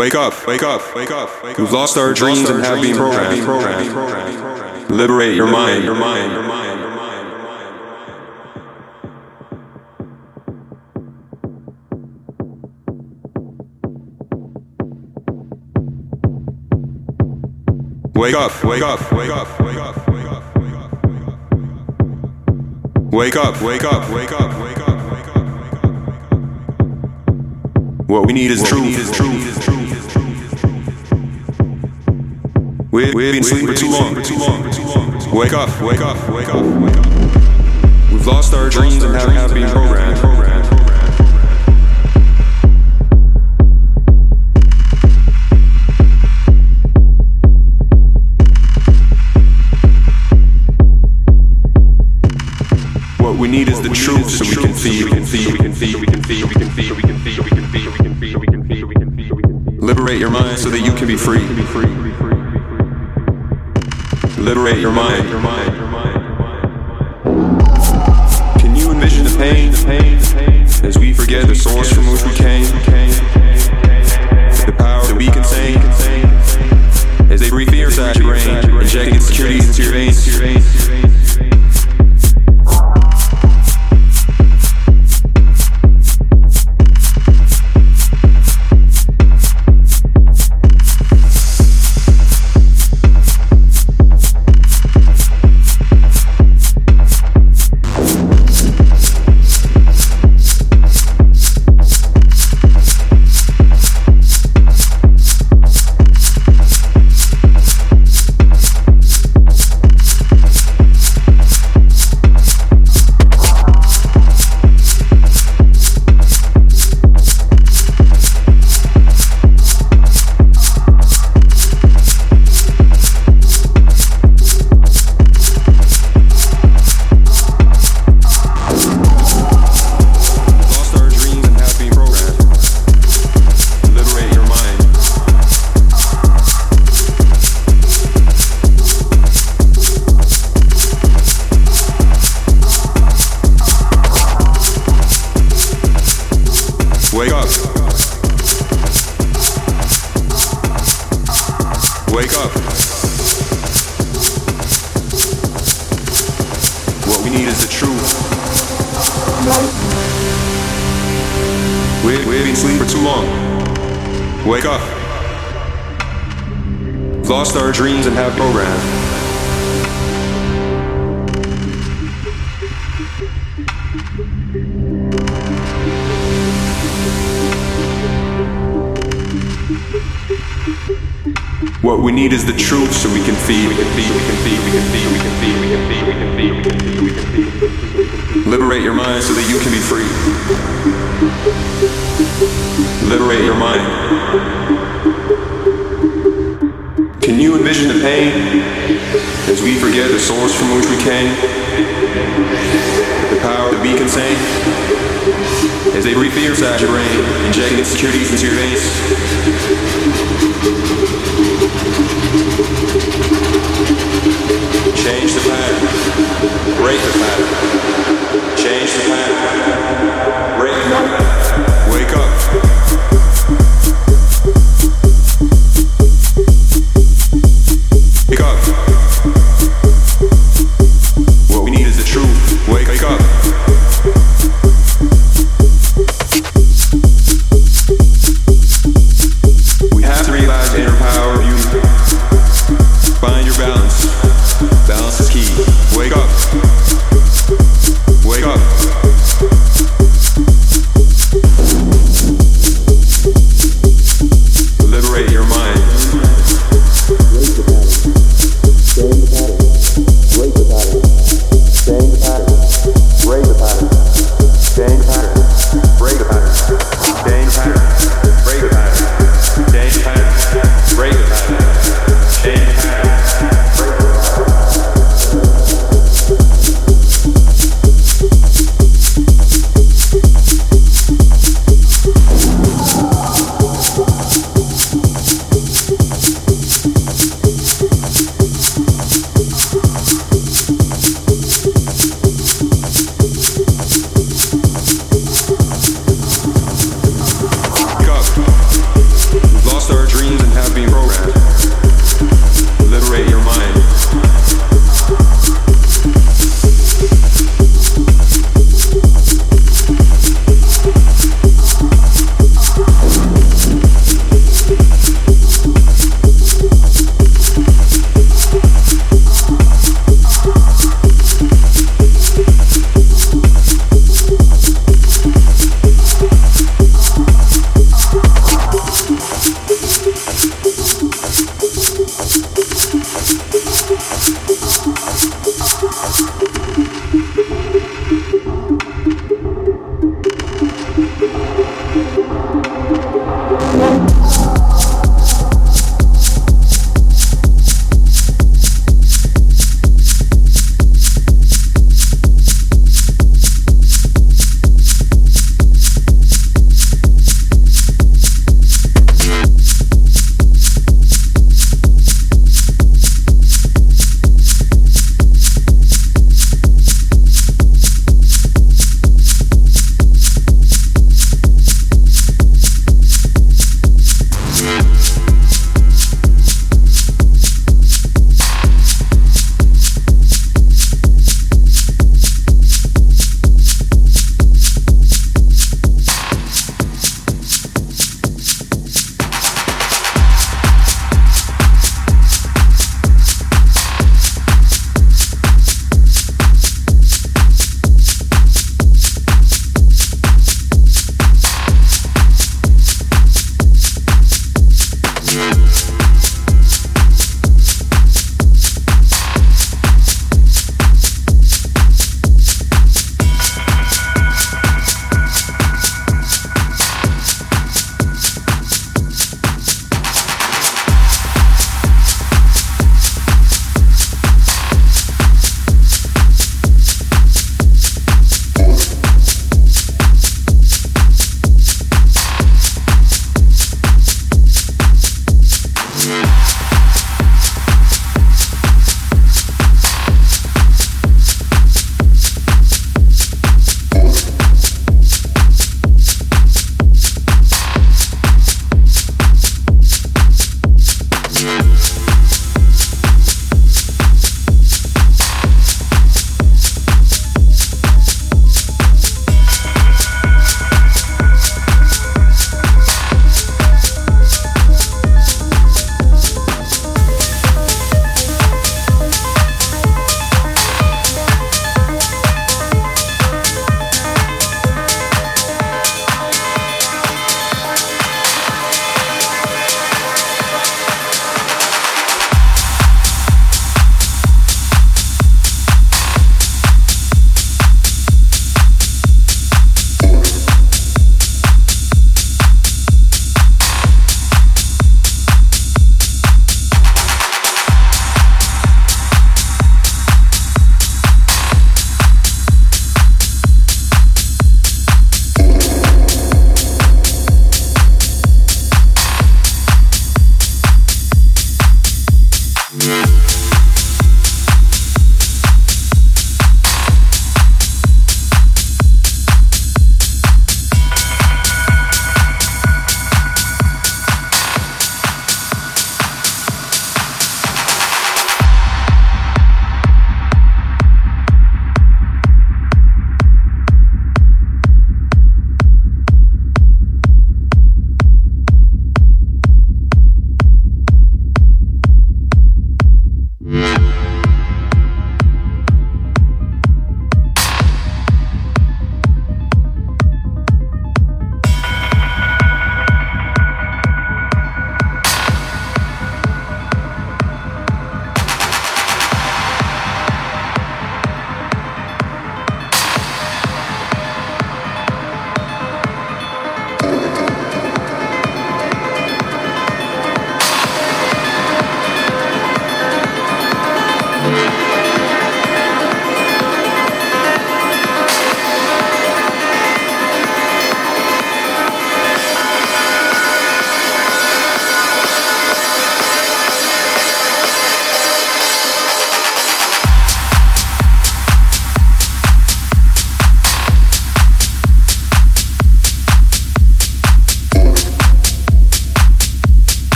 Wake up, wake up, wake up. We've lost our dreams and have been programmed. Liberate your mind, your mind, your mind, your mind. Wake up, wake up, wake up, wake up, wake up, wake up, wake up. Wake up, wake up, wake up, wake up, wake up, wake up. What we need is truth. We, we've been sleeping for too long. Wake up, wake up, wake up, wake up. We've lost our dreams and haven't have been programmed. What we need is the truth so we can feel, we can feel, we can feel, we can feel, we can feel, we can feel, we can feel, we can feel, we can feel, we can feel, we can feel. Liberate your mind so that you can be free. Liberate your mind. Can you envision the pain, as we forget the source from which we came?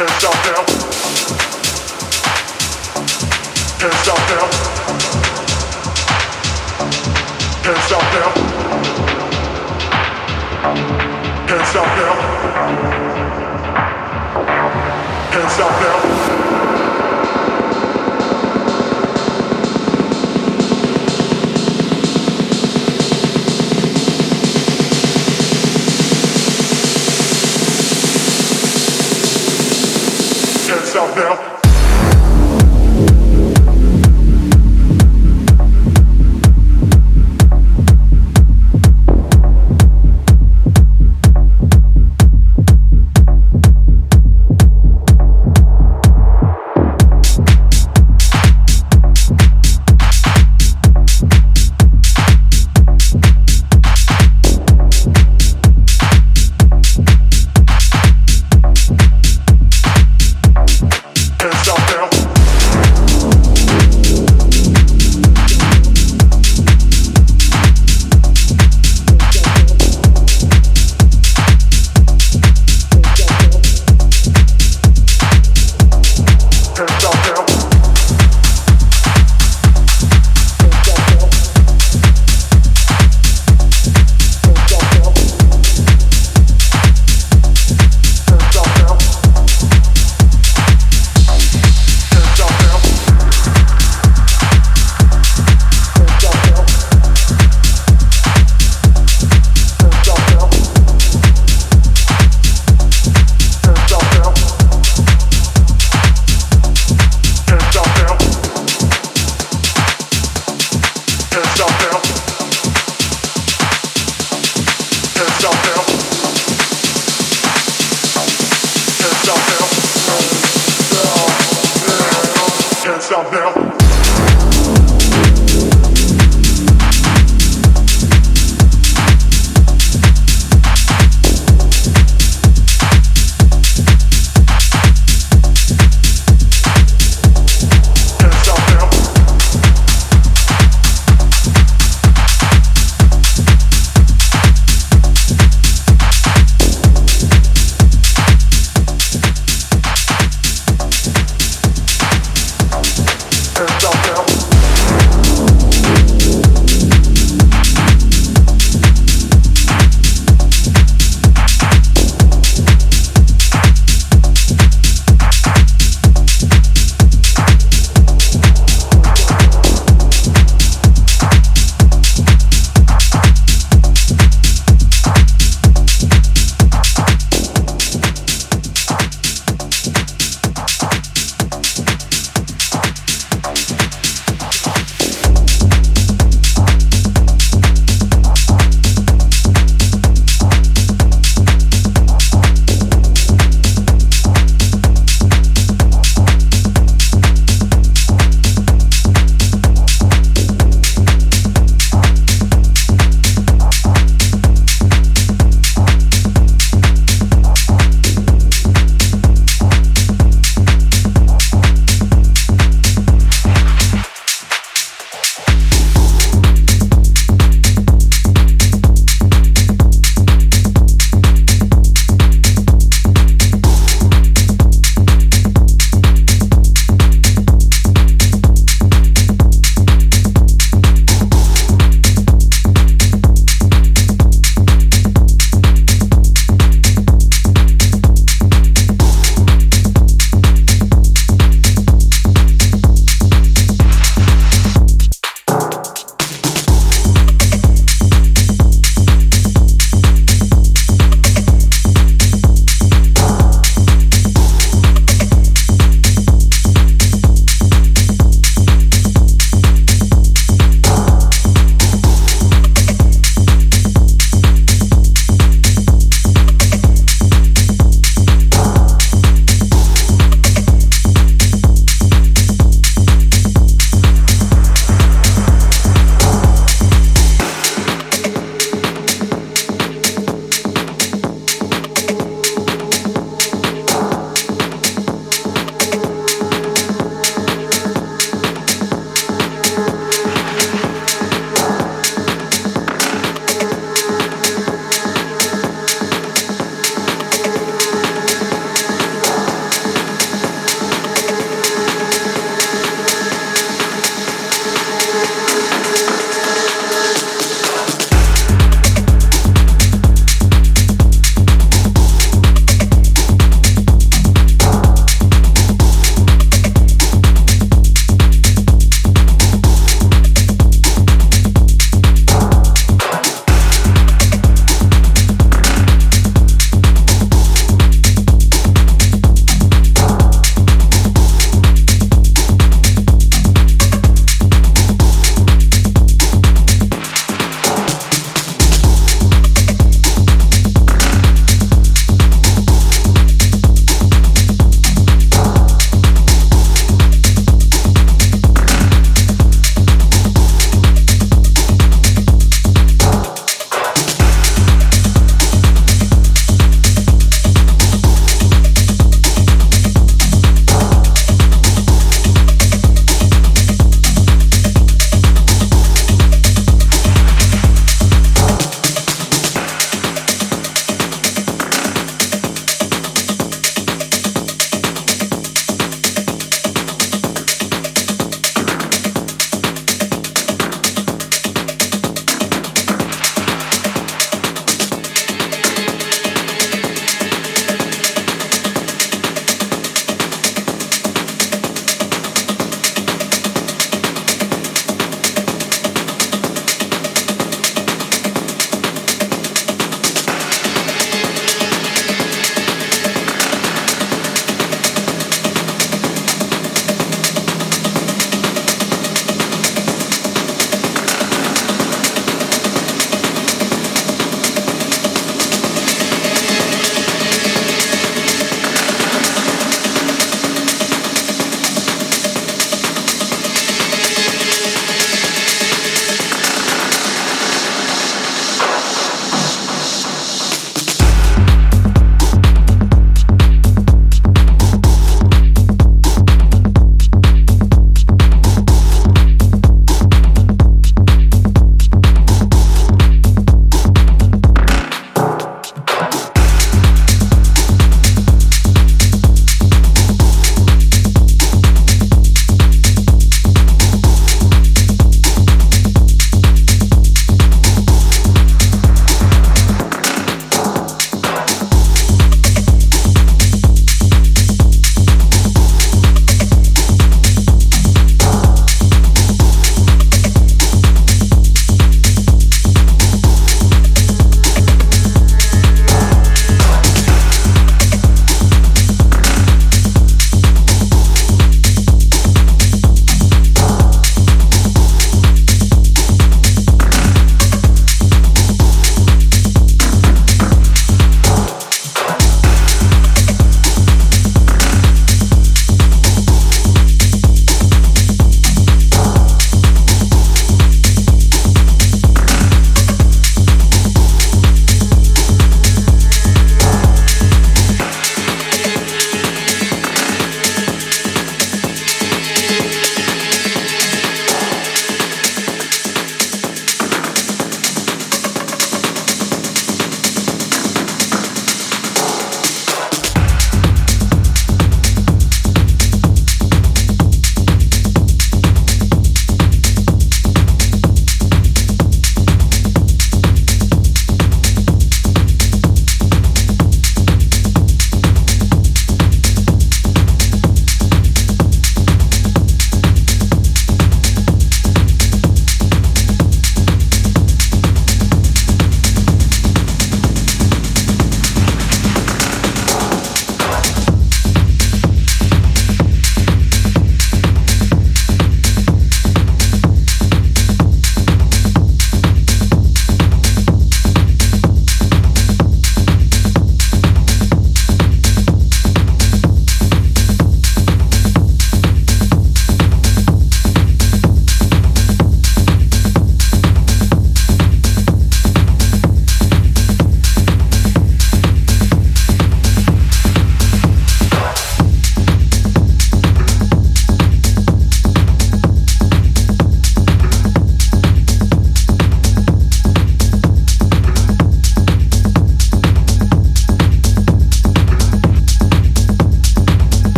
Can't stop now. Can't stop now. out